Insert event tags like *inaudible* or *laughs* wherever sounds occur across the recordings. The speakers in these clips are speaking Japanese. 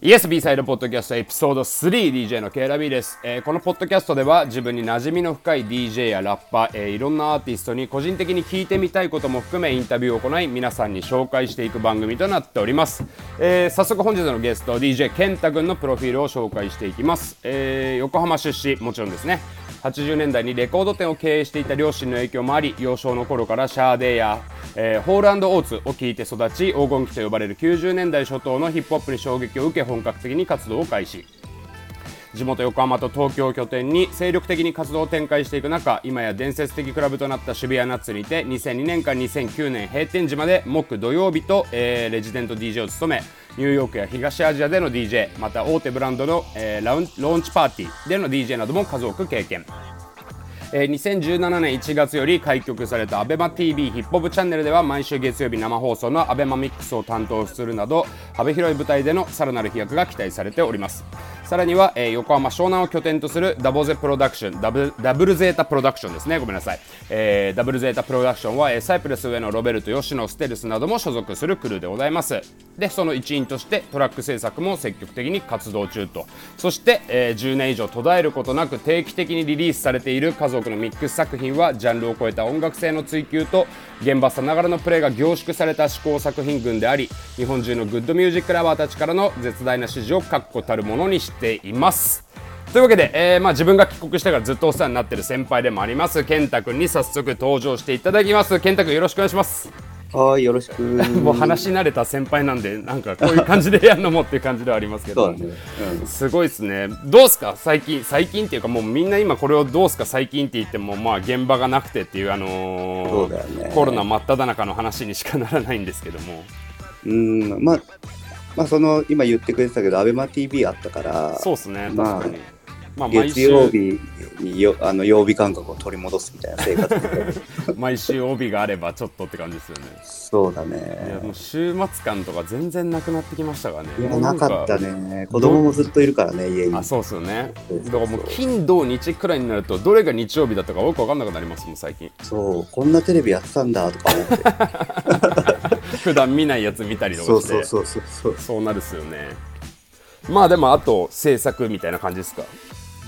Yes B-Side Podcast Episode 3 DJ の K ラビーです、えーこのポッドキャストでは自分に馴染みの深い DJ やラッパー、えーいろんなアーティストに個人的に聞いてみたいことも含めインタビューを行い皆さんに紹介していく番組となっております、えー早速本日のゲスト DJ ケンタ君のプロフィールを紹介していきます、え横浜出身もちろんですね。80年代にレコード店を経営していた両親の影響もあり幼少の頃からシャーデーや、えーホールオーツを聴いて育ち黄金期と呼ばれる90年代初頭のヒップホップに衝撃を受け本格的に活動を開始。地元横浜と東京を拠点に精力的に活動を展開していく中今や伝説的クラブとなった渋谷ナッツにて2002年から2009年閉店時まで木土曜日と、えーレジデント DJ を務めニューヨークや東アジアでの DJ また大手ブランドの、えーラウンローンチパーティーでの DJ なども数多く経験。えー2017年1月より開局された ABEMATV ヒップホップチャンネルでは毎週月曜日生放送の ABEMAMIX を担当するなど幅広い舞台でのさらなる飛躍が期待されております。さらには、えー横浜湘南を拠点とするダボゼプロダクションダブダブルゼータプロダクションですね。ごめんなさい、えーダブルゼータプロダクションは、えーサイプレス上のロベルト吉野ステルスなども所属するクルーでございます。でその一員としてトラック制作も積極的に活動中と。そして、えー10年以上途絶えることなく定期的にリリースされている数多くのミックス作品はジャンルを超えた音楽性の追求と現場さながらのプレーが凝縮された試行作品群であり日本中のグッドミュージックラバーたちからの絶大な支持を確固たるものにしています。というわけで、えーまあ、自分が帰国してからずっとお世話になっている先輩でもあります。健太君に早速登場していただきます。健太君よろしくお願いします。はい、よろしく。*laughs* もう話し慣れた先輩なんでなんかこういう感じでやるのもっていう感じではありますけど。ね。うん。すごいですね。どうですか？最近最近っていうかもうみんな今これをどうですか？最近って言ってもまあ現場がなくてっていうあのーね。コロナ真っ只中の話にしかならないんですけども。うん、まあ、まあ、その、今言ってくれてたけど、アベマ t v あったから、そうですねまあ確かに、まあ、毎月曜週日によあの曜日感覚を取り戻すみたいな生活 *laughs* 毎週帯があればちょっとって感じですよね。そうだいやねもう週末感とか全然なくなってきましたからね。いやなかったね。子供もずっといるからね家に。あそうっすよね。だからもう金土日くらいになるとどれが日曜日だったかよく分かんなくなりますもん最近。そうこんなテレビやってたんだとか思って *laughs* 普段見ないやつ見たりとそうかして。そうそうそうそうそう。なるっすよね。まあでもあと制作みたいな感じですか？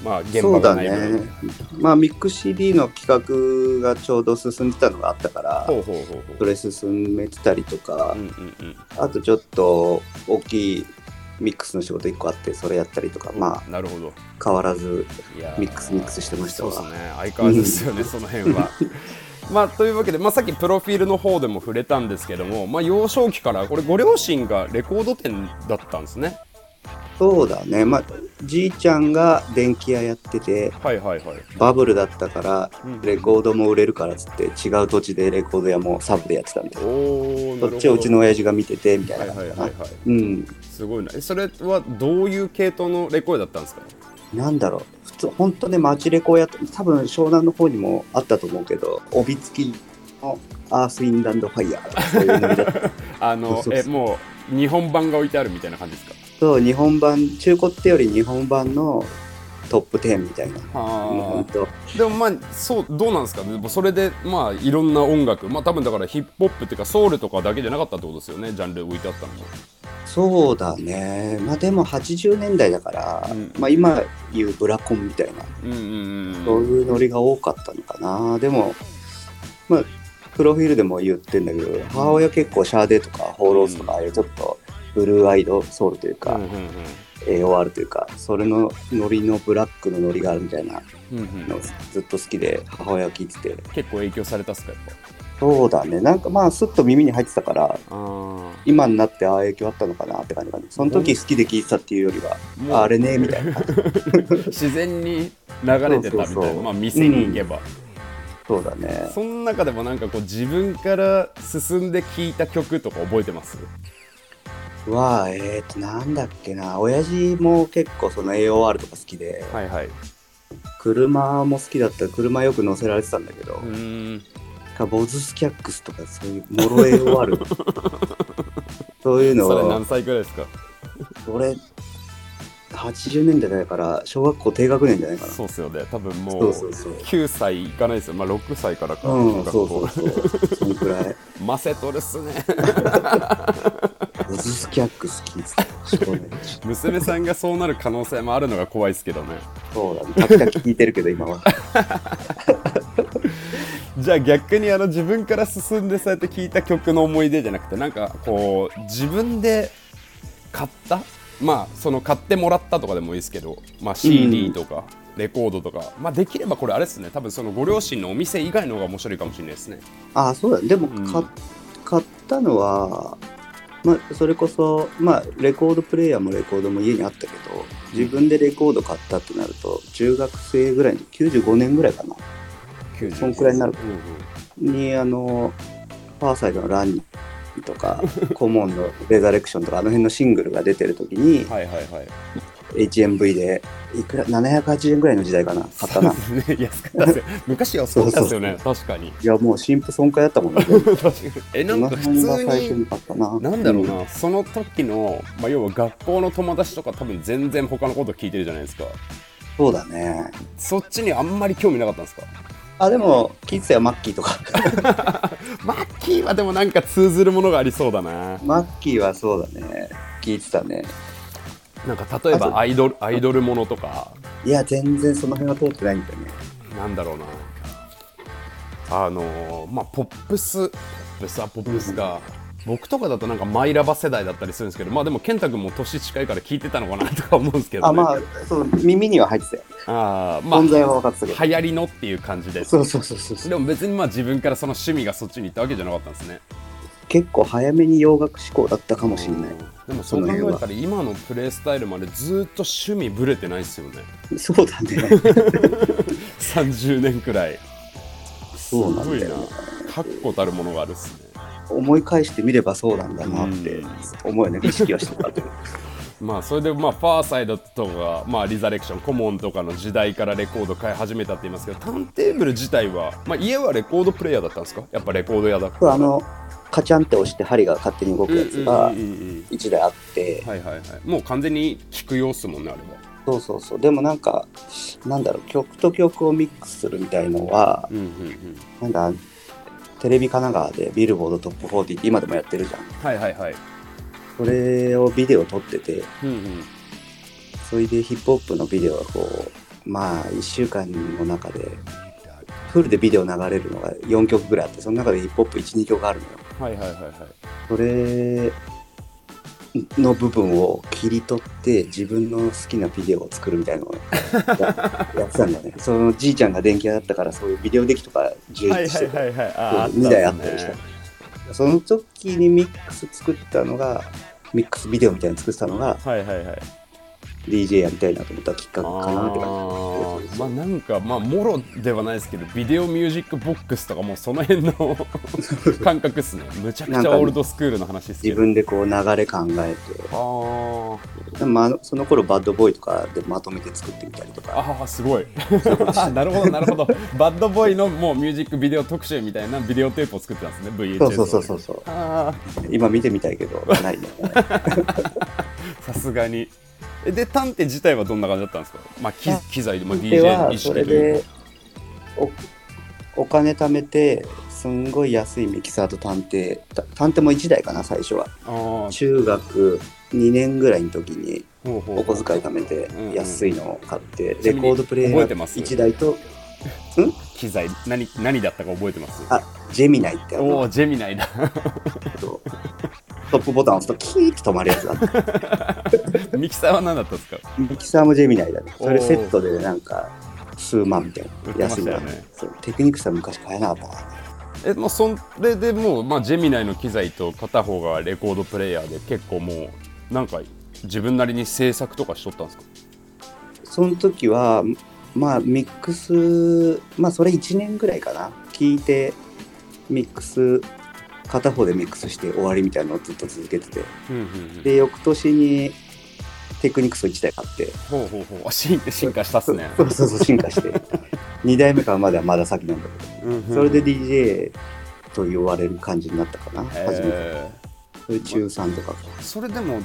まあ現そうだ場がない分ね。まあミック CD の企画がちょうど進んでたのがあったからほうほうほうほそうれ進めてたりとか、うんうんうん。あとちょっと大きいミックスの仕事1個あってそれやったりとかまなるほど。あ変わらずミックスミックスしてましたわ。そうですね。相変わらずですよね、その辺は *laughs* まあというわけで、まあ、さっきプロフィールの方でも触れたんですけども、まあ、幼少期からこれご両親がレコード店だったんですね。そうだね。まあじいちゃんが電気屋やっててはいはいはい。バブルだったからうんレコードも売れるからっつって違う土地でレコード屋もサブでやってたみたいなそっちをうちの親父が見ててみたいはな。い感じかなすごいな。えそれはどういう系統のレコードだったんですか？なんだろう本当ね街レコやって多分湘南の方にもあったと思うけど帯付きのアース・インランド・ファイヤー。*laughs* とかそういうのだったあのそう。えもう日本版が置いてあるみたいな感じですか？そう日本版中古ってより日本版のトップ10みたいな。本当。でもまあそうどうなんですか？ねそれでまあいろんな音楽。まあ多分だからヒップホップっていうかソウルとかだけじゃなかったってことですよね？ジャンル置いてあったのもそうだね。まあでも80年代だから、うん。まあ今言うブラコンみたいなうんうんうんそういうノリが多かったのかな。でもまあプロフィールでも言ってんだけど母親結構シャーデーとかホール＆オーツとかああいうちょっとブルーアイドソウルというか、うんうん AOR というかそれのノリのブラックのノリがあるみたいなうんうんうん。のをずっと好きで母親は聞いてて。結構影響されたっすかやっそうだね。なんかまあスッと耳に入ってたから今になってああ影響あったのかなって感じがねその時好きで聞いてたっていうよりはああれねみたいな。*laughs* 自然に流れてたみたいな。まあ店に行けば、そうだね。その中でもなんかこう自分から進んで聴いた曲とか覚えてます？はえーとなんだっけな。親父も結構その AOR とか好きではいはい。車も好きだった。車よく乗せられてたんだけど、うーんかボズスキャックスとかそういうモロ AOR そういうのを。それ何歳くらいですか？俺80年代だから小学校低学年じゃないかな。そうっすよね。多分もそううそうそう。9歳いかないですよ。まあ6歳からか、うんそうそうそう。そんくらい。*laughs* マセトルっすね。オズスキャック好きっつって少年 *laughs* 娘さんがそうなる可能性もあるのが怖いですけどね。そうだね。たきたき聞いてるけど今はじゃあ逆にあの自分から進んでそうやって聴いた曲の思い出じゃなくてなんかこう自分で買ったまあその買ってもらったとかでもいいですけど、まあ、CD とかレコードとか、まあできればこれあれですね。多分そのご両親のお店以外の方が面白いかもしれないですね。ああそうだねでもうん買,、買ったのはまあそれこそまあレコードプレイヤーもレコードも家にあったけど自分でレコード買ったってなると中学生ぐらいの95年ぐらいかな。90そんくらいになる。うんうん。にあのファーサイドのランニとか *laughs* コモンのレザレクションとかあの辺のシングルが出てる時にはいはいはい。HMV でいくら780円ぐらいの時代かな買ったな。ね。安かったですよ。*laughs* 昔はそうですよね。確かに。いやもう新婦損壊だったもんね。*laughs* えなんか普通にな。なんだろうな、その時の、まあ、要は学校の友達とか多分全然他のこと聞いてるじゃないですか。そうだね。そっちにあんまり興味なかったんですか？あでも聞いてたよマッキーとか。*laughs* マッキーはでもなんか通ずるものがありそうだな。マッキーはそうだね。聞いてたね。なんか例えばアイドルアイドルものとか。いや全然その辺は通ってないんだよね。なんだろうな。あのーまあポップス。ポップスはポップスが、僕とかだとなんかマイラバ世代だったりするんですけどまあでも健太君も年近いから聞いてたのかなとか思うんですけど、ね、あまあそう耳には入ってたよ。あーまあ存在は分かってたけど。流行りのっていう感じで。そうそうそうそうでも別にまあ自分からその趣味がそっちに行ったわけじゃなかったんですね。結構早めに洋楽志向だったかもしれない。でもそう考えたら今のプレイスタイルまでずっと趣味ぶれてないですよね。そうだね。*laughs* 30年くらい。すごいな。確固たるものがあるっすね思い返してみればそうなんだなってうん。思うよね意識はしてた *laughs* まあそれでまあファーサイドとか、まあ、リザレクションコモンとかの時代からレコード買い始めたって言いますけどターンテーブル自体は、まあ、家はレコードプレイヤーだったんですか？やっぱレコード屋だったあのカチャンって押して針が勝手に動くやつがうんうんうんうん。1台あって。はいはいはい。もう完全に聞く様子もんねあれは。そうそうそう。でもなんかなんだろう曲と曲をミックスするみたいのはうんうんうん。なんかテレビ神奈川でビルボードトップ40って今でもやってるじゃん。はいはいはい。それをビデオ撮っててうんうん。それでヒップホップのビデオがこうまあ1週間の中でフルでビデオ流れるのが4曲ぐらいあってその中でヒップホップ12曲あるのよ。はいはいはいはい。それの部分を切り取って自分の好きなビデオを作るみたいなのをや *laughs* やってたんだよね。そのじいちゃんが電気屋だったからそういうビデオデッキとか充はい実してて、はい。はいはいあー2台あったりした。その時にミックス作ったのがミックスビデオみたいなの作ってたのがはいはいはい DJ やりたいなと思ったきっかけかなって感あー。まあなんかまあもろではないですけどビデオミュージックボックスとかもうその辺の *laughs* 感覚っすね。むちゃくちゃオールドスクールの話っすじけど。自分でこう流れ考えて。あー。でもあのその頃バッドボーイとかでまとめて作ってみたりとか。あーすごい。*laughs* なるほどなるほど。バッドボーイのもうミュージックビデオ特集みたいなビデオテープを作ってたんですね VHS そうそうそう。そうそうあ今見てみたいけどないね。ー *laughs* さすがに。えで探偵自体はどんな感じだったんですか？まあ機機材でもで DJ 意識というおお金貯めてすんごい安いミキサーと探偵た探偵も1台かな最初は。あー。中学2年ぐらいの時にお小遣い貯めてうんうん安いのを買ってレコードプレイヤー覚えてます？1台と機材何何だったか覚えてます？あジェミナイっておおジェミナイだ。*laughs* トップボタンを押すとキーッと止まるやつがあって *laughs* ミキサーは何だったんですか？ミキサーもジェミナイだね。それセットでなんか数万みたいな安いね。テクニックさ昔買えなかったなえもうそれでもう、まあ、ジェミナイの機材と片方がレコードプレイヤーで結構もうなんか自分なりに制作とかしとったんですか？その時はまあミックスまあそれ1年ぐらいかな。聞いてミックス片方でミックスして終わりみたいなのをずっと続けてて。うんうんうん。で翌年にテクニックスを1台買って。ほうほうほう。あ進進化したっすね。そうそうそう進化して。2代目からまではまだ先なんだけうんうんどそれで DJ と言われる感じになったかな。初めて。中3とかーそれでも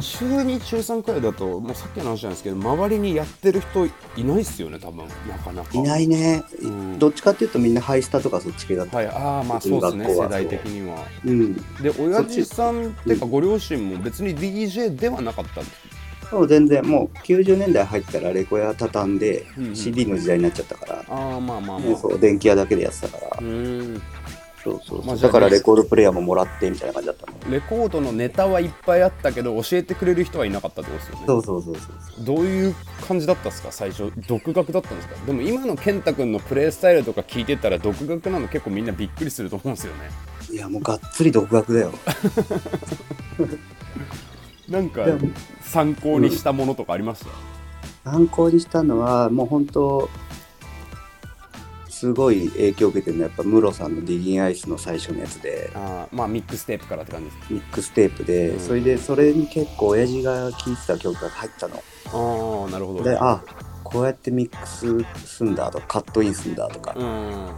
中2中3くらいだともうさっきの話なんですけど周りにやってる人いないっすよね多分。なかなか。いないね、うん。どっちかっていうとみんなハイスタとかそっち系だった、はい。ああまあそうですね世代的には。うん。で親父さんっていうかご両親も別に DJ ではなかったんですそう全然。もう90年代入ったらレコヤ畳んでうんうん。CD の時代になっちゃったから、ああまあまあまあ。もうそう電気屋だけでやってたから、うーん。そうそうまあだからレコードプレイヤーももらってみたいな感じレコードのネタはいっぱいあったけど教えてくれる人はいなかったってことですよね。そうそうそうそうどういう感じだったんですか？最初独学だったんですか？でも今の健太君のプレイスタイルとか聞いてたら独学なの結構みんなびっくりすると思うんですよね。いやもうがっつり独学だよ。*laughs* なんか参考にしたものとかありました、参考にしたのはもう本当すごい影響を受けてるのはやっぱムロさんの「Diggin' Ice」の最初のやつで。あーまあミックステープからって感じですミックステープで、うんそれでそれに結構親父が聴いてた曲が入ったの。ああなるほど。であこうやってミックスすんだとかカットインすんだとか、うん。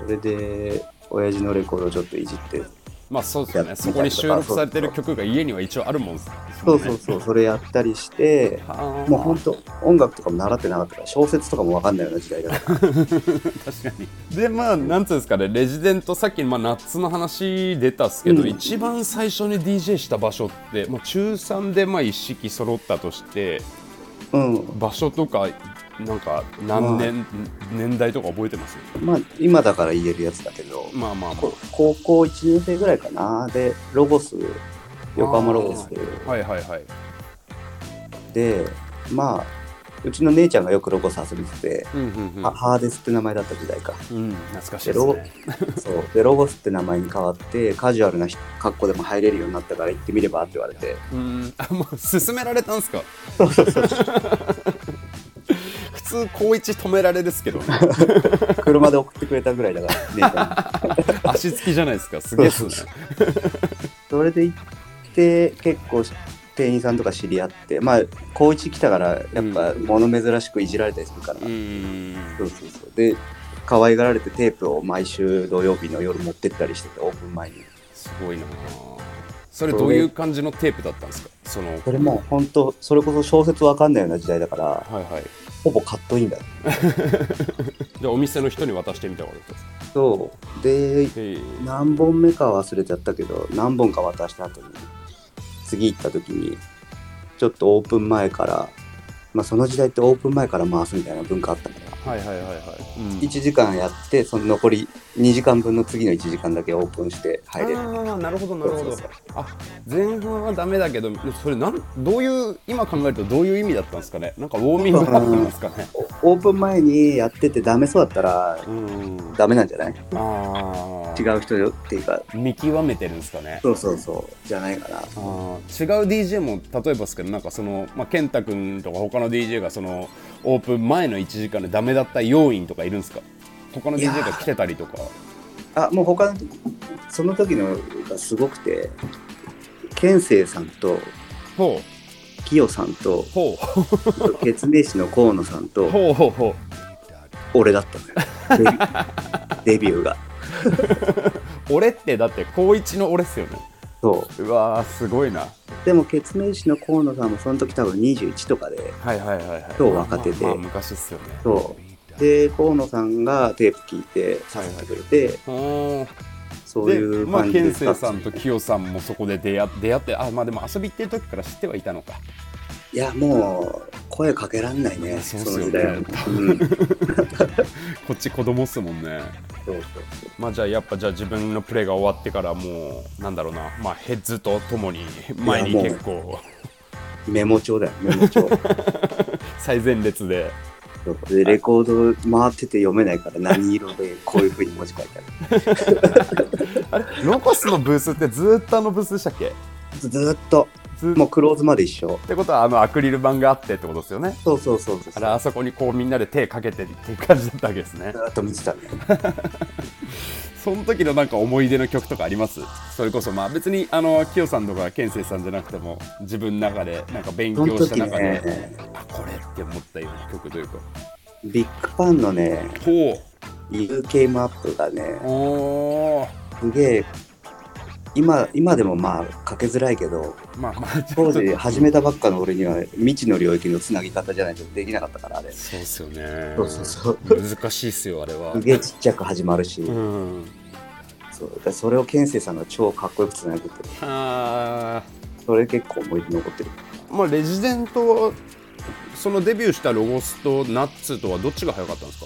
それで親父のレコードをちょっといじってまあそうですよね。やそこに収録されてる曲が家には一応あるもんですそうそうそう。それやったりしてはあ。もう本当音楽とかも習ってなかったから小説とかも分かんないような時代だから。*laughs* 確かに。でまあなんつうんですかね。レジデントさっきまあナッツの話出たっすけど、うん。一番最初に DJ した場所って、まあ、中3でまあ一式揃ったとしてうん。場所とかなんか何年、年代とか覚えてます？まあ今だから言えるやつだけどまあまあまこ高校1年生ぐらいかな。でロゴス横浜ロゴスあはいはいはい。でまあうちの姉ちゃんがよくロゴス遊びてて、うんうんうん。はハーデスって名前だった時代か。うん懐かしいでロゴですねそう。でロゴスって名前に変わってカジュアルな格好でも入れるようになったから行ってみればって言われて。うん。あもう勧められたんですか？普通高一止められるっすけど。ね *laughs* 車で送ってくれたぐらいだから姉ちゃん足つきじゃないですか。すげえっすね。それで行って結構店員さんとか知り合ってまあ高一来たからやっぱ物珍しくいじられたりするから、うんそうそうそう。で可愛がられてテープを毎週土曜日の夜持ってったりしててオープン前に。すごいなそれどういう感じのテープだったんですか？その。それも本当それこそ小説わかんないような時代だから。はいはいほぼカットインだよ。*laughs* じゃあお店の人に渡してみたことですか？そう。で何本目か忘れちゃったけど何本か渡した後に次行った時にちょっとオープン前からまあその時代ってオープン前から回すみたいな文化あったからはいはいはいはい、うん。1時間やってその残り2時間分の次の1時間だけオープンして入れる。ああなるほどなるほど。あ前半はダメだけどそれなんどういう今考えるとどういう意味だったんですかね？なんかウォーミングアップなんですかね？*laughs* オープン前にやっててダメそうだったらうん。ダメなんじゃない？ああ違う人よっていうか。見極めてるんですかね？そうそうそう。じゃないかな。あー。違う DJ も例えばですけどなんかその、まあ、健太君とか他の DJ がそのオープン前の1時間でダメだった要因とかいるんですか他の DJ が来てたりとかあもう他のその時のがすごくて健生さんとほ清さんとほうケツメイシの河野さんとほうほうほう俺だったのよデビデビューが俺ってだって高一の俺っすよねそう。わーすごいな。でもケツメイシの河野さんもその時多分21とかではいはいはいはい。超若手で。まあまあ昔っすよね。そう。で河野さんがテープ聞いてさせてくれて、そういうでまあ感じで健生さんと清さんもそこで出会出会ってあまあでも遊び行ってる時から知ってはいたのかいやもう声かけらんないねそうっすよねうん、そ *laughs* うこっち子供っすもんね。そうまあじゃあやっぱじゃあ自分のプレーが終わってからもうなんだろうな。まあヘッズとともに前に結構。メモ帳だよメモ帳。*laughs* 最前列で。そう。でレコード回ってて読めないから何色でこういうふうに文字書いてある。*laughs* あれロコスのブースってずーっとあのブースでしたっけ？ずっと。ずーっと。もうクローズまで一緒。ってことはあのアクリル板があってってことですよね。そうそうそうそうあれあそこにこうみんなで手かけてっていう感じだったわけですね。ずーっと見てたね。*laughs* その時のなんか思い出の曲とかあります？それこそまあ別にあのキヨさんとか健生さんじゃなくても自分の中でなんか勉強した中で、ね。あこれって思ったような曲というか。ビッグパンのねほ You Came Up がねうおー。すげえ今今でもまあかけづらいけどまあまあ当時始めたばっかの俺には未知の領域のつなぎ方じゃないとできなかったからあれ。すそうっすよね。そうそうそう。難しいっすよあれは。げえちっちゃく始まるし、うん。そう。だそれを健生さんが超かっこよくつなげてあそれ結構思い出に残ってる。ーまあレジデントはそのデビューしたロゴスとナッツとはどっちが早かったんです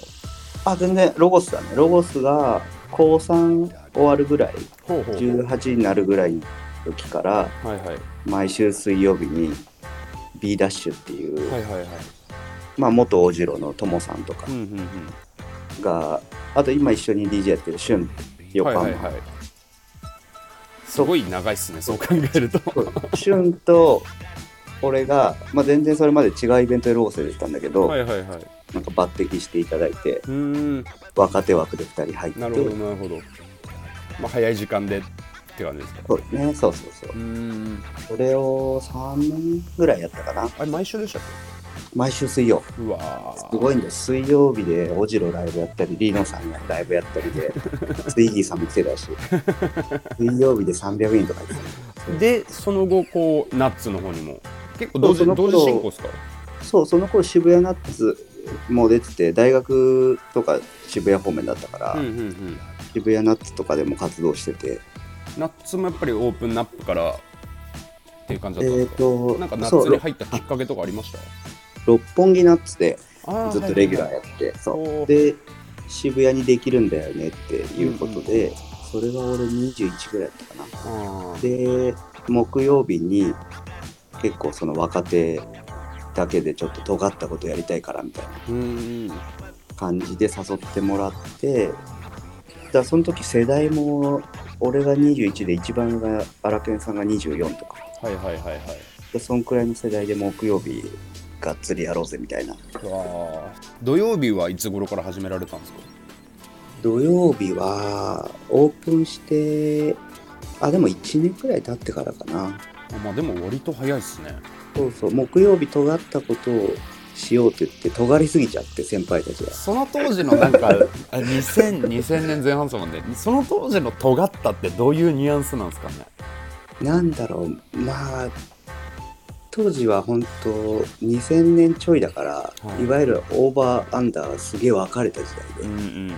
か？あ全然ロゴスだね。ロゴスが高3終わるぐらいほうほう18になるぐらいの時からはいはい。毎週水曜日に B ダッシュっていう、はいはいはい。まあ元大次郎のともさんとかうんうんうん。が、あと今一緒に DJ やってるしゅん横浜、はいはいはい。すごい長いっすねそう。考えると。そう。しゅんと俺が、まあ、全然それまで違うイベントでロゴスで出てたんだけど、はいはいはい。なんか抜擢していただいてうーん。若手枠で2人入ってなるほどなるほどまあ早い時間でって感じですか？そうね。そうそうそう。うそれを3年ぐらいやったかな。あれ毎週でしたっ毎週水曜。けうわー。すごいんだよ水曜日でオジロライブやったりリーノさんがライブやったりで *laughs* ツイギーさんも来てたし。水曜日で300人とかでその後こうナッツの方にも。結構同時同時進行ですか？そうその頃渋谷ナッツも出てて大学とか渋谷方面だったから、うんうんうん渋谷ナッツとかでも活動してて。ナッツもやっぱりオープンナップからっていう感じだったんですか、となんかナッそうツに入ったきっかけとかありました？六本木ナッツでずっとレギュラーはいやって、おそー。うで渋谷にできるんだよねっていうことで、それが俺21ぐらいだったかな。はいはいで木曜日に結構その若手だけでちょっと尖ったことやりたいからみたいな感じで誘ってもらってだその時世代も俺が21で一番が荒研さんが24とか。はいはいはいはい。でそんくらいの世代で木曜日がっつりやろうぜみたいな。うわー。土曜日はいつ頃から始められたんですか？土曜日はオープンしてあでも1年くらい経ってからかな。あまあでも割と早いっすね。そうそう。木曜日尖ったことをしようって言って尖りすぎちゃって先輩たちがその当時のなんか *laughs* あ2000 2000年前半そうなんで。その当時の尖ったってどういうニュアンスなんですかね？なんだろう。まあ当時は本当2000年ちょいだから、はい。い、わゆるオーバーアンダーがすげえ分かれた時代で、うんうん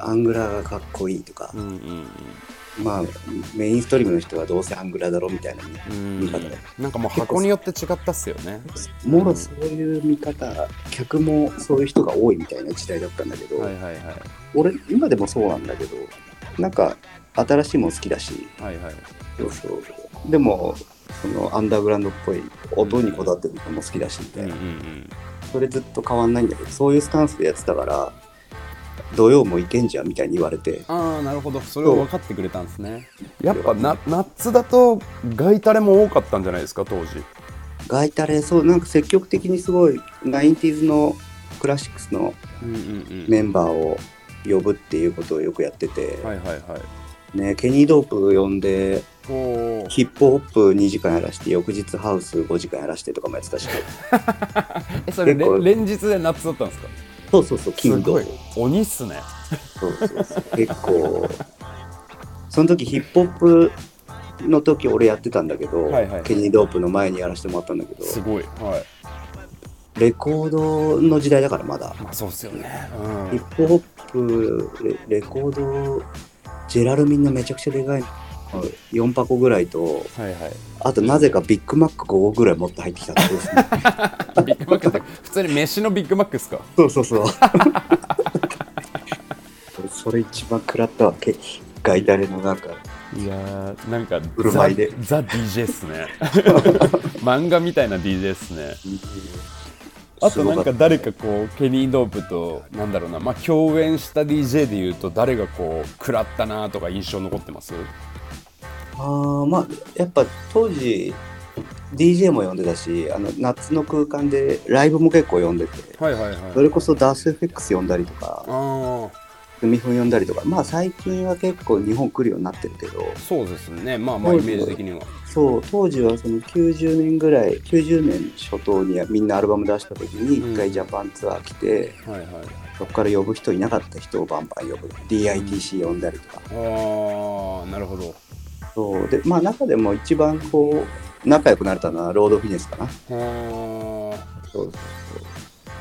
アングラがかっこいいとか。う、んうんまあメインストリームの人はどうせアングラだろみたいなうん。見方で、なんかもう箱によって違ったっすよね。もろそういう見方客もそういう人が多いみたいな時代だったんだけど、はいはいはい。俺今でもそうなんだけどなんか新しいもん好きだし。はいはい。そうそう。でもそのアンダーグラウンドっぽい音にこだわってるのも好きだしみたいな、うんうんうん。それずっと変わんないんだけどそういうスタンスでやってたから土曜もいけんじゃんみたいに言われて。ああなるほど。それを分かってくれたんですね。やっぱナナッツだとガイタレも多かったんじゃないですか当時。ガイタレそうなんか積極的にすごい 90s のクラシックスのうんうんうん。メンバーを呼ぶっていうことをよくやってて、はいはいはい。ね、ケニー・ドープ呼んでヒップホップ2時間やらして翌日ハウス5時間やらしてとかもやってたし。*laughs* えそれ連日でナッツだったんですか？そうそうそう金土鬼っすね。そうそうそう。結構その時ヒップホップの時俺やってたんだけど、はいはい。ケニー・ドープの前にやらせてもらったんだけどすごい。はい。レコードの時代だからまだ。まあそうっすよね。ヒップホップレレコードジェラルミンのめちゃくちゃでかい4箱ぐらいとうんはいはい。あとなぜかビッグマック5個ぐらい持って入ってきたってですね。*laughs* ビッグマックって普通に飯のビッグマックっすか？そうそうそう。俺それ一番食らったわけ。ガイタレのなんかいやーなんか振る舞いで。ザ・ザ DJ っすね。*laughs* 漫画みたいな DJ っすね。あとなんか誰かこうケニー・ドープとなんだろうな。まあ共演した DJ でいうと誰がこう食らったなとか印象残ってます？あーまあやっぱ当時 DJ も呼んでたしあの夏の空間でライブも結構呼んでてはいはいはい。それこそダース FX 呼んだりとかあ海ふん呼んだりとかまあ最近は結構日本来るようになってるけどあそうですね。まあまあイメージ的には。そう当時はその90年ぐらい90年初頭にみんなアルバム出した時にうん。一回ジャパンツアー来て、はいはいそこから呼ぶ人いなかった人をバンバン呼ぶ。DITC 呼んだりとか、ああなるほどそう。でまあ中でも一番こう仲良くなれたのはロードフィネスかな。はそうあ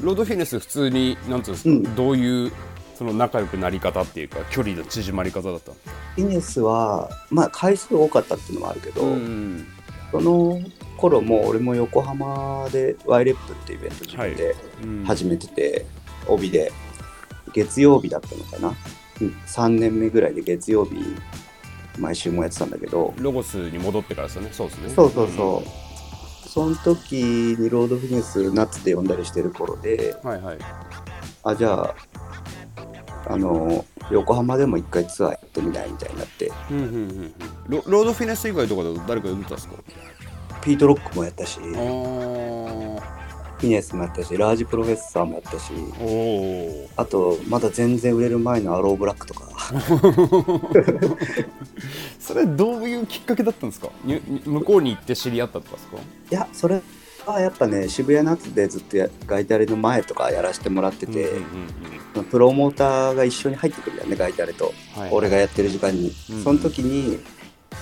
ロードフィネス普通になんていうんですか、うん。どういうその仲良くなり方っていうか距離の縮まり方だったフィネスはまあ回数多かったっていうのもあるけど、んその頃も俺も横浜でワイレップっていうイベント自分でうん。始めてて、帯で。月曜日だったのかな、うん、3年目ぐらいで月曜日毎週もやってたんだけど。ロゴスに戻ってからですよね。そうですね。そうそうそう、その時にロードフィネスナッツで呼んだりしてる頃でうんはいはい。あじゃああの横浜でも一回ツアーやってみないみたいになって。うんうんうんうん。ロロードフィネス以外とかで誰か呼んでたんですか？ピートロックもやったし。あィネスもやったしラージプロフェッサーもやったしあとまだ全然売れる前のアローブラックとか。*laughs* それどういうきっかけだったんですか？向こうに行って知り合ったとかですか？いやそれはやっぱね渋谷ナッツでずっとやガイタレの前とかやらせてもらってて、うんうんうんプロモーターが一緒に入ってくるよねガイタレと、はい俺がやってる時間に、うんその時に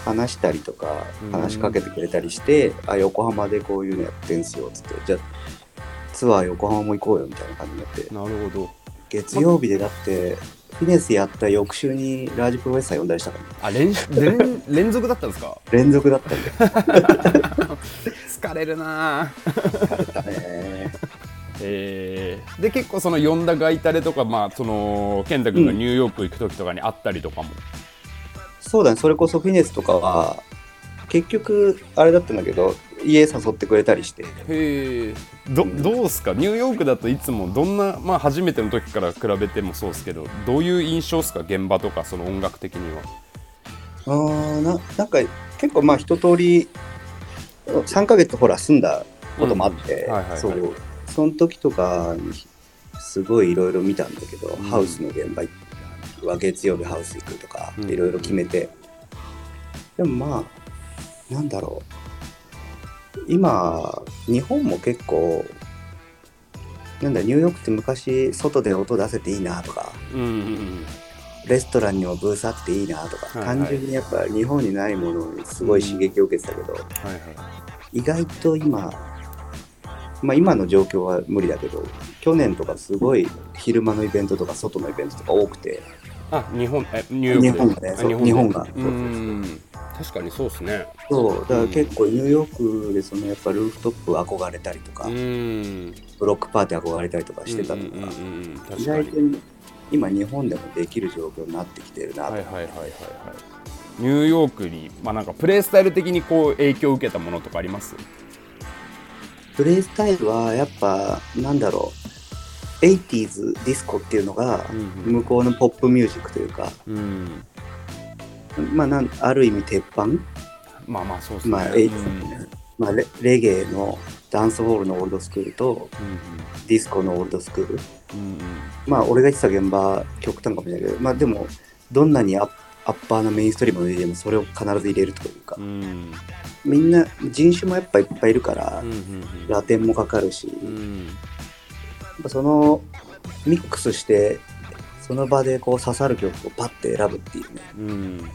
話したりとかうん話しかけてくれたりして、あ横浜でこういうのやってんすよっつって。じゃあツアー横浜も行こうよみたいな感じになって。なるほど。月曜日でだってフィネスやった翌週にラージプロフェッサー呼んだりしたから。ねあ連連 *laughs* 連続だったんですか？連続だったんで *laughs* 疲れるなぁ。だね。えー、で結構その呼んだガイタレとかまあその健太君がニューヨーク行く時とかに会ったりとかも、そうだね。それこそフィネスとかは結局あれだったんだけど家誘ってくれたりして。へえどどうですか？ニューヨークだといつもどんなまあ初めての時から比べてもそうですけどどういう印象ですか？現場とかその音楽的には。あーななんか結構まあ一通り3ヶ月ほら住んだこともあって、そうその時とかにすごいいろいろ見たんだけど、ん。ハウスの現場は月曜日ハウス行くとかうん。いろいろ決めて、でもまあなんだろう今日本も結構なんだニューヨークって昔外で音出せていいなとかうんうんうん。レストランにもブースあっていいなとか、はいはい。単純にやっぱ日本にないものにすごい刺激を受けてたけど、はいはい。意外と今、まあ今の状況は無理だけど、去年とかすごい昼間のイベントとか外のイベントとか多くて、あ日本えニューヨーク日本がね日本が確かにそうですね。そう、だから結構ニューヨークでそのやっぱルーフトップ憧れたりとか、うーん。ブロックパーティー憧れたりとかしてたのが、うんうんうんうん確意か外にと今日本でもできる状況になってきてるなと。はいはいはいはいはいニューヨークにまあなんかプレイスタイル的にこう影響を受けたものとかありますプレイスタイルはやっぱなんだろう 80s ディスコっていうのがうん向こうのポップミュージックというか、うんまあ、なんある意味鉄板、まあまあそうですね。まあうん。80s まあ、レレゲエのダンスホールのオールドスクールとうんディスコのオールドスクール。うんまあ俺が言ってた現場極端かもしれないけどまあでもどんなにアッアッパーなメインストリームの DJ もそれを必ず入れるというか。うん。うんみんな人種もやっぱいっぱいいるからうんうんラテンもかかるし。うん。やっぱそのミックスしてその場でこう刺さる曲をパッて選ぶっていうね。うんうん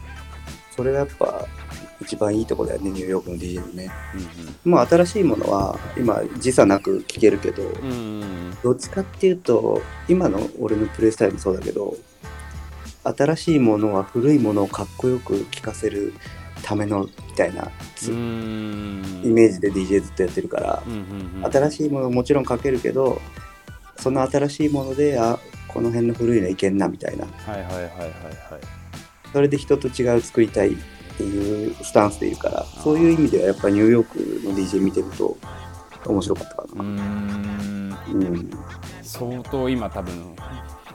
それがやっぱ一番いいとこだよねニューヨークの DJ のね。うんもう新しいものは今時差なく聴けるけどうんうんどっちかっていうと今の俺のプレイスタイルもそうだけど新しいものは古いものをかっこよく聴かせるためのみたいなイメージで DJ ずっとやってるからうんうんうん。新しいものもちろんかけるけどその新しいものであこの辺の古いのいけんなみたいな。はいはいはいはいはいそれで人と違う作りたいっていうスタンスでいるからそういう意味ではやっぱニューヨークの DJ 見てると面白かったかうーん。なうん。相当今多分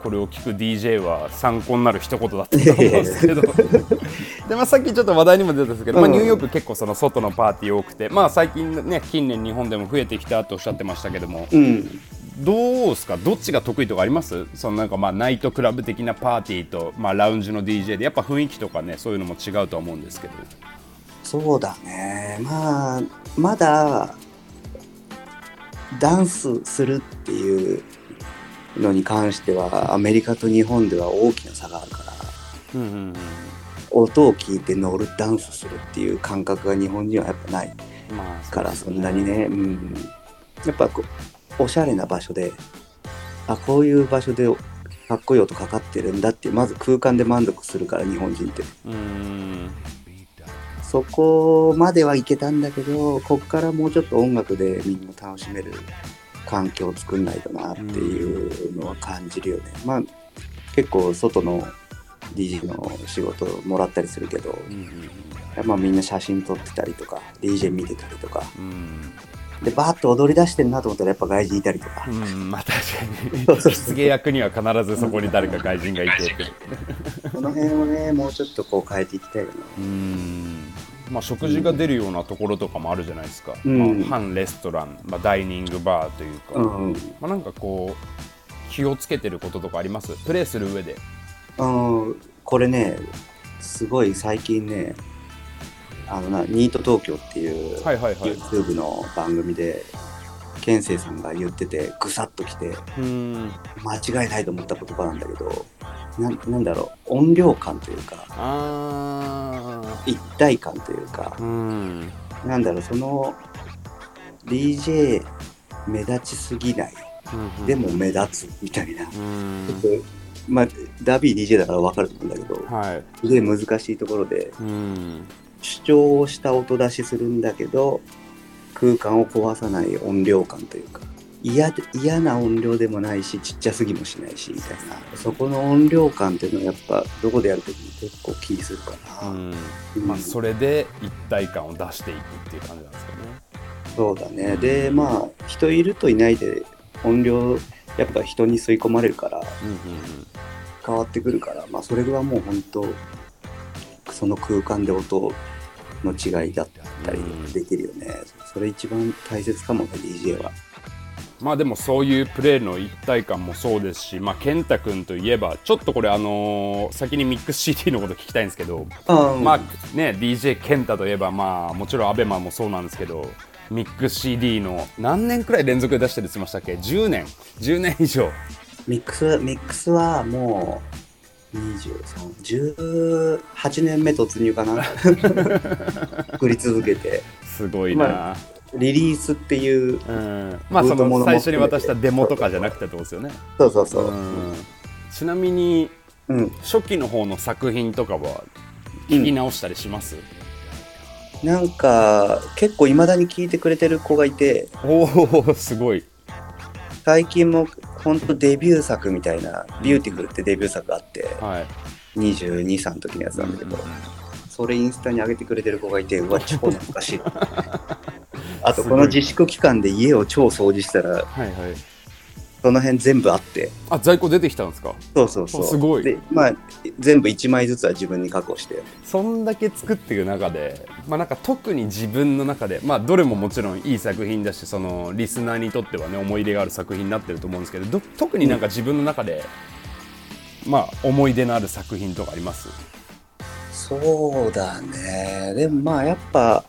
これを聞く DJ は参考になる一言だったと思うんですけど。で、まあ、さっきちょっと話題にも出たんですけど、まあ、うんニューヨーク結構その外のパーティー多くて、まあ、最近ね近年日本でも増えてきたとおっしゃってましたけども。うんどうですか？どっちが得意とかあります？そのなんかまあナイトクラブ的なパーティーと、まあ、ラウンジの DJ でやっぱ雰囲気とかねそういうのも違うとは思うんですけど。そうだね。まあまだダンスするっていうのに関してはアメリカと日本では大きな差があるからうんうん音を聞いて乗るダンスするっていう感覚が日本人はやっぱないまあからそんなにね、うん、やっぱこうおしゃれな場所であこういう場所でかっこいい音かかってるんだってまず空間で満足するから日本人って。うーん。そこまではいけたんだけどこっからもうちょっと音楽でみんな楽しめる環境を作んないとなっていうのは感じるよね、まあ結構外の DJ の仕事もらったりするけど、うんまあ、みんな写真撮ってたりとか DJ 見てたりとか。うんでバーッと踊り出してんなと思ったらやっぱ外人いたりとか、うん、うん、まあ確かに。失芸役には必ずそこに誰か外人がいて。この辺をねもうちょっとこう変えていきたいよね。うーん。まあ食事が出るようなところとかもあるじゃないですか、うん。まあ、半レストラン、まあ、ダイニングバーというか、うん。まあ、なんかこう気をつけてることとかあります？プレイする上で。うんこれねすごい最近ねあのなニート東京っていう YouTube の番組で健生さんが言っててぐさっときて間違いないと思った言葉なんだけどななんだろう音量感というかあ一体感というかーうん。なんだろうその DJ 目立ちすぎないでも目立つみたいな、うん。ちょっとまあダビー DJ だから分かると思うんだけどはい。すげえ難しいところでうん主張をした音出しするんだけど空間を壊さない音量感というか嫌で嫌な音量でもないしちっちゃすぎもしないしみたいな。そこの音量感っていうのはやっぱどこでやるときに結構気にするかな、うん。うんまあ、それで一体感を出していくっていう感じなんですかね。そうだね。でまあ人いるといないで音量やっぱ人に吸い込まれるからうんうん。変わってくるからまあそれはもう本当その空間で音の違いだったりできるよね、それ一番大切かもね DJ は。まあでもそういうプレーの一体感もそうですし、まあ、健太君といえばちょっとこれあのー先にミックス CD のこと聞きたいんですけど、あまあね DJ 健太といえばまあもちろん ABEMA もそうなんですけどミックス CD の何年くらい連続で出してるって言ってましたっけ？10年。10年以上。ミックスミックスはもう2318年目突入かな。*laughs* 作り続けて。すごいな、リリースっていううん、まあその最初に渡したデモとかじゃなくてってことですよね、そうそうそう。う、ん、ちなみにうん、初期の方の作品とかは聞き直したりします、なんか結構いまだに聞いてくれてる子がいて。おおすごい最近も本当デビュー作みたいな「ビューティフル」ってデビュー作があってはい。223の時のやつなんだけど、それインスタに上げてくれてる子がいてうわ *laughs* 超懐かしい。*laughs* あとこの自粛期間で家を超掃除したらはいはいその辺全部あって。あ在庫出てきたんですか？そうそうそう。すごい。でまあ全部1枚ずつは自分に確保して。そんだけ作っていく中で、まあ、なんか特に自分の中で、まあ、どれももちろんいい作品だしそのリスナーにとってはね思い入れがある作品になってると思うんですけどど特になんか自分の中で、まあ、思い出のある作品とかあります？そうだね。でもまあやっぱ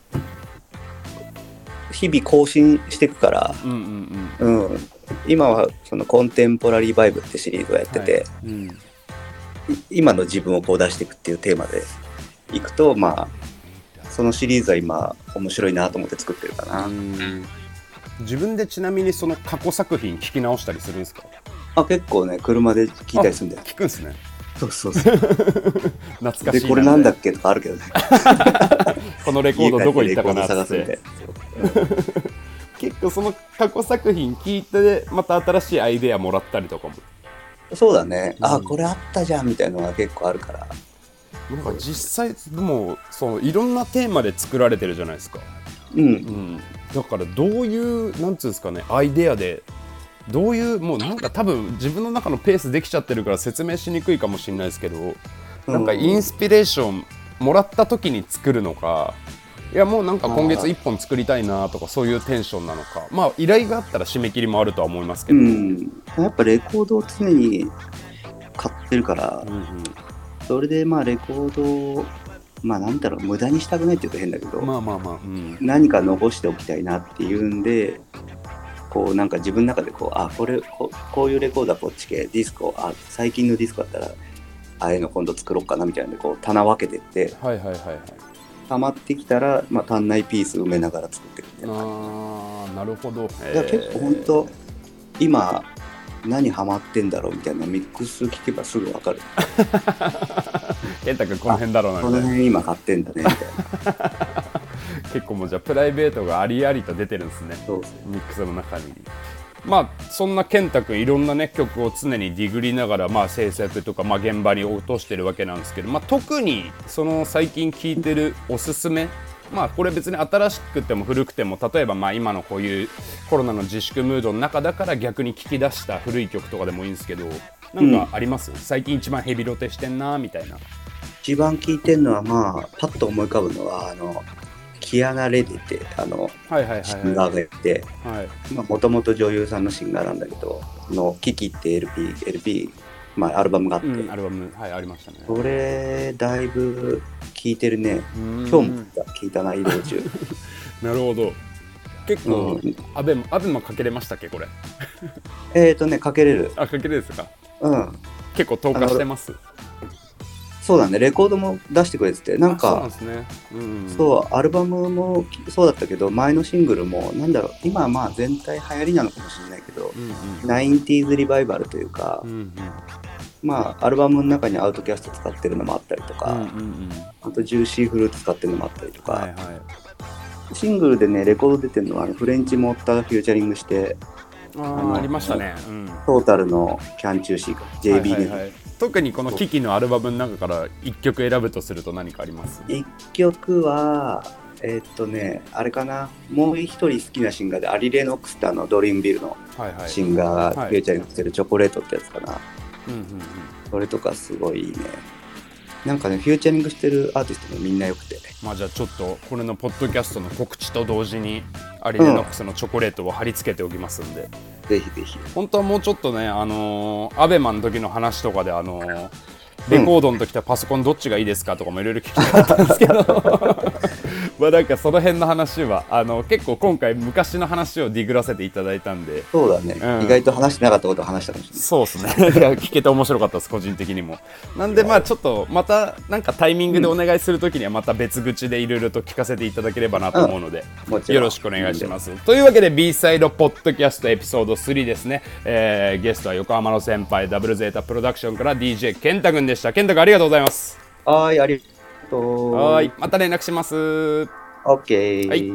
日々更新していくからうんうんうん。うん今はそのコンテンポラリーバイブってシリーズをやってて、はい。うん。い今の自分をこう出していくっていうテーマでいくとまあそのシリーズは今面白いなと思って作ってるかな、うん。自分でちなみにその過去作品聞き直したりするんですか？あ結構ね車で聞いたりするんだよ。聞くんですね。そうそうそう。*laughs* 懐かしいな。でこれなんだっけとかあるけどね。*laughs* このレコードどこ行ったかなっ家帰レコード探すみたていな結構その過去作品聞いてまた新しいアイデアもらったりとかも。そうだね、あうん。これあったじゃんみたいなのが結構あるから。なんか実際もうそのいろんなテーマで作られてるじゃないですか、うん。うん、だからどういうなんつうんですかねアイデアでどういうもうなんか多分自分の中のペースできちゃってるから説明しにくいかもしれないですけどなんかインスピレーションもらった時に作るのかいやもうなんか今月1本作りたいなとかそういうテンションなのか。まあ依頼があったら締め切りもあるとは思いますけうど、ん、やっぱレコードを常に買ってるからうんうん。それでまあレコードをまあなんだろう無駄にしたくないって言うと変だけど、まあまあまあ、うん、何か残しておきたいなっていうんでこうなんか自分の中でこうあこれここういうレコードはこっち系ディスコあ最近のディスコだったらああいうの今度作ろうかなみたいなんでこう棚分けてってはいはいはいはい溜まってきたら、まあ、足んないピース埋めながら作っていくみたいな感あーなるほど。じだ結構本当今何ハマってんだろうみたいなミックス聞けばすぐ分かる。*laughs* 健太君この辺だろうなこみたいなの辺今買ってんだねみたいな。*laughs* 結構もうじゃあプライベートがありありと出てるんですね。そうですね。ミックスの中にまあそんな健太君いろんなね曲を常にディグりながらまあ制作とかまあ現場に落としてるわけなんですけどまあ特にその最近聴いてるおすすめまあこれ別に新しくても古くても例えばまあ今のこういうコロナの自粛ムードの中だから逆に聴き出した古い曲とかでもいいんですけどなんかあります、最近一番ヘビロテしてんなみたいな。一番聞いてんのはまあパッと思い浮かぶのはあのキアナ・レディってあのはいはいシはい。はンガーがいてもともと女優さんのシンガーなんだけどの「キキ」って LP, LP まあ、アルバムがあって、うん、アルバム。はいありましたね。それだいぶ聞いてるね。今今日も聞いたな移動中。*laughs* なるほど。結構、うん。アベマアベマかけれましたっけこれ？えっとねかけれる。あかけれですか？うん。結構投下してます？そうだねレコードも出してくれててなんあそうね。うん。そうアルバムもそうだったけど前のシングルもなんだろう今はまあ全体流行りなのかもしれないけどうんうん。90s リバイバルというか、うんうん。まあアルバムの中にアウトキャスト使ってるのもあったりとか、うんうんうん。あとジューシーフルーツ使ってるのもあったりとか、はいはい。シングルでねレコード出てるのはフレンチモッターがフューチャリングしてあありましたね。うん。トータルのキャンチューシーか JB で、はいはい。はい特にこのキキのアルバムの中から一曲選ぶとすると何かあります？一曲はえーっとねあれかな？もう一人好きなシンガーでアリ・レノックスってあのドリームビルのはいはい。シンガーがはい。フューチャリングしてるチョコレートってやつかな、うんうんうん。それとかすごいいいね。なんかねフューチャリングしてるアーティストもみんなよくて。まあじゃあちょっとこれのポッドキャストの告知と同時にアリレノックスのチョコレートを貼り付けておきますんで、ぜひぜひ。本当はもうちょっとね、あのーアベマの時の話とかで、あのーレコードの時とパソコンどっちがいいですかとかもいろいろ聞きたかったんですけど。まあなんかその辺の話はあの結構今回昔の話をディグらせていただいたんで。そうだね、うん。意外と話してなかったことを話したかもしれないそうですね。いや聞けて面白かったです個人的にも。なんでまあちょっとまたなんかタイミングでお願いする時にはまた別口でいろいろと聞かせていただければなと思うので、もちろん。よろしくお願いします。というわけで B サイドポッドキャストエピソード3ですね、えーゲストは横浜の先輩ダブルゼータプロダクションから DJ 健太くんでした。健太くんありがとうございます。はーいありがとうはーいまた連絡します。オッケーはい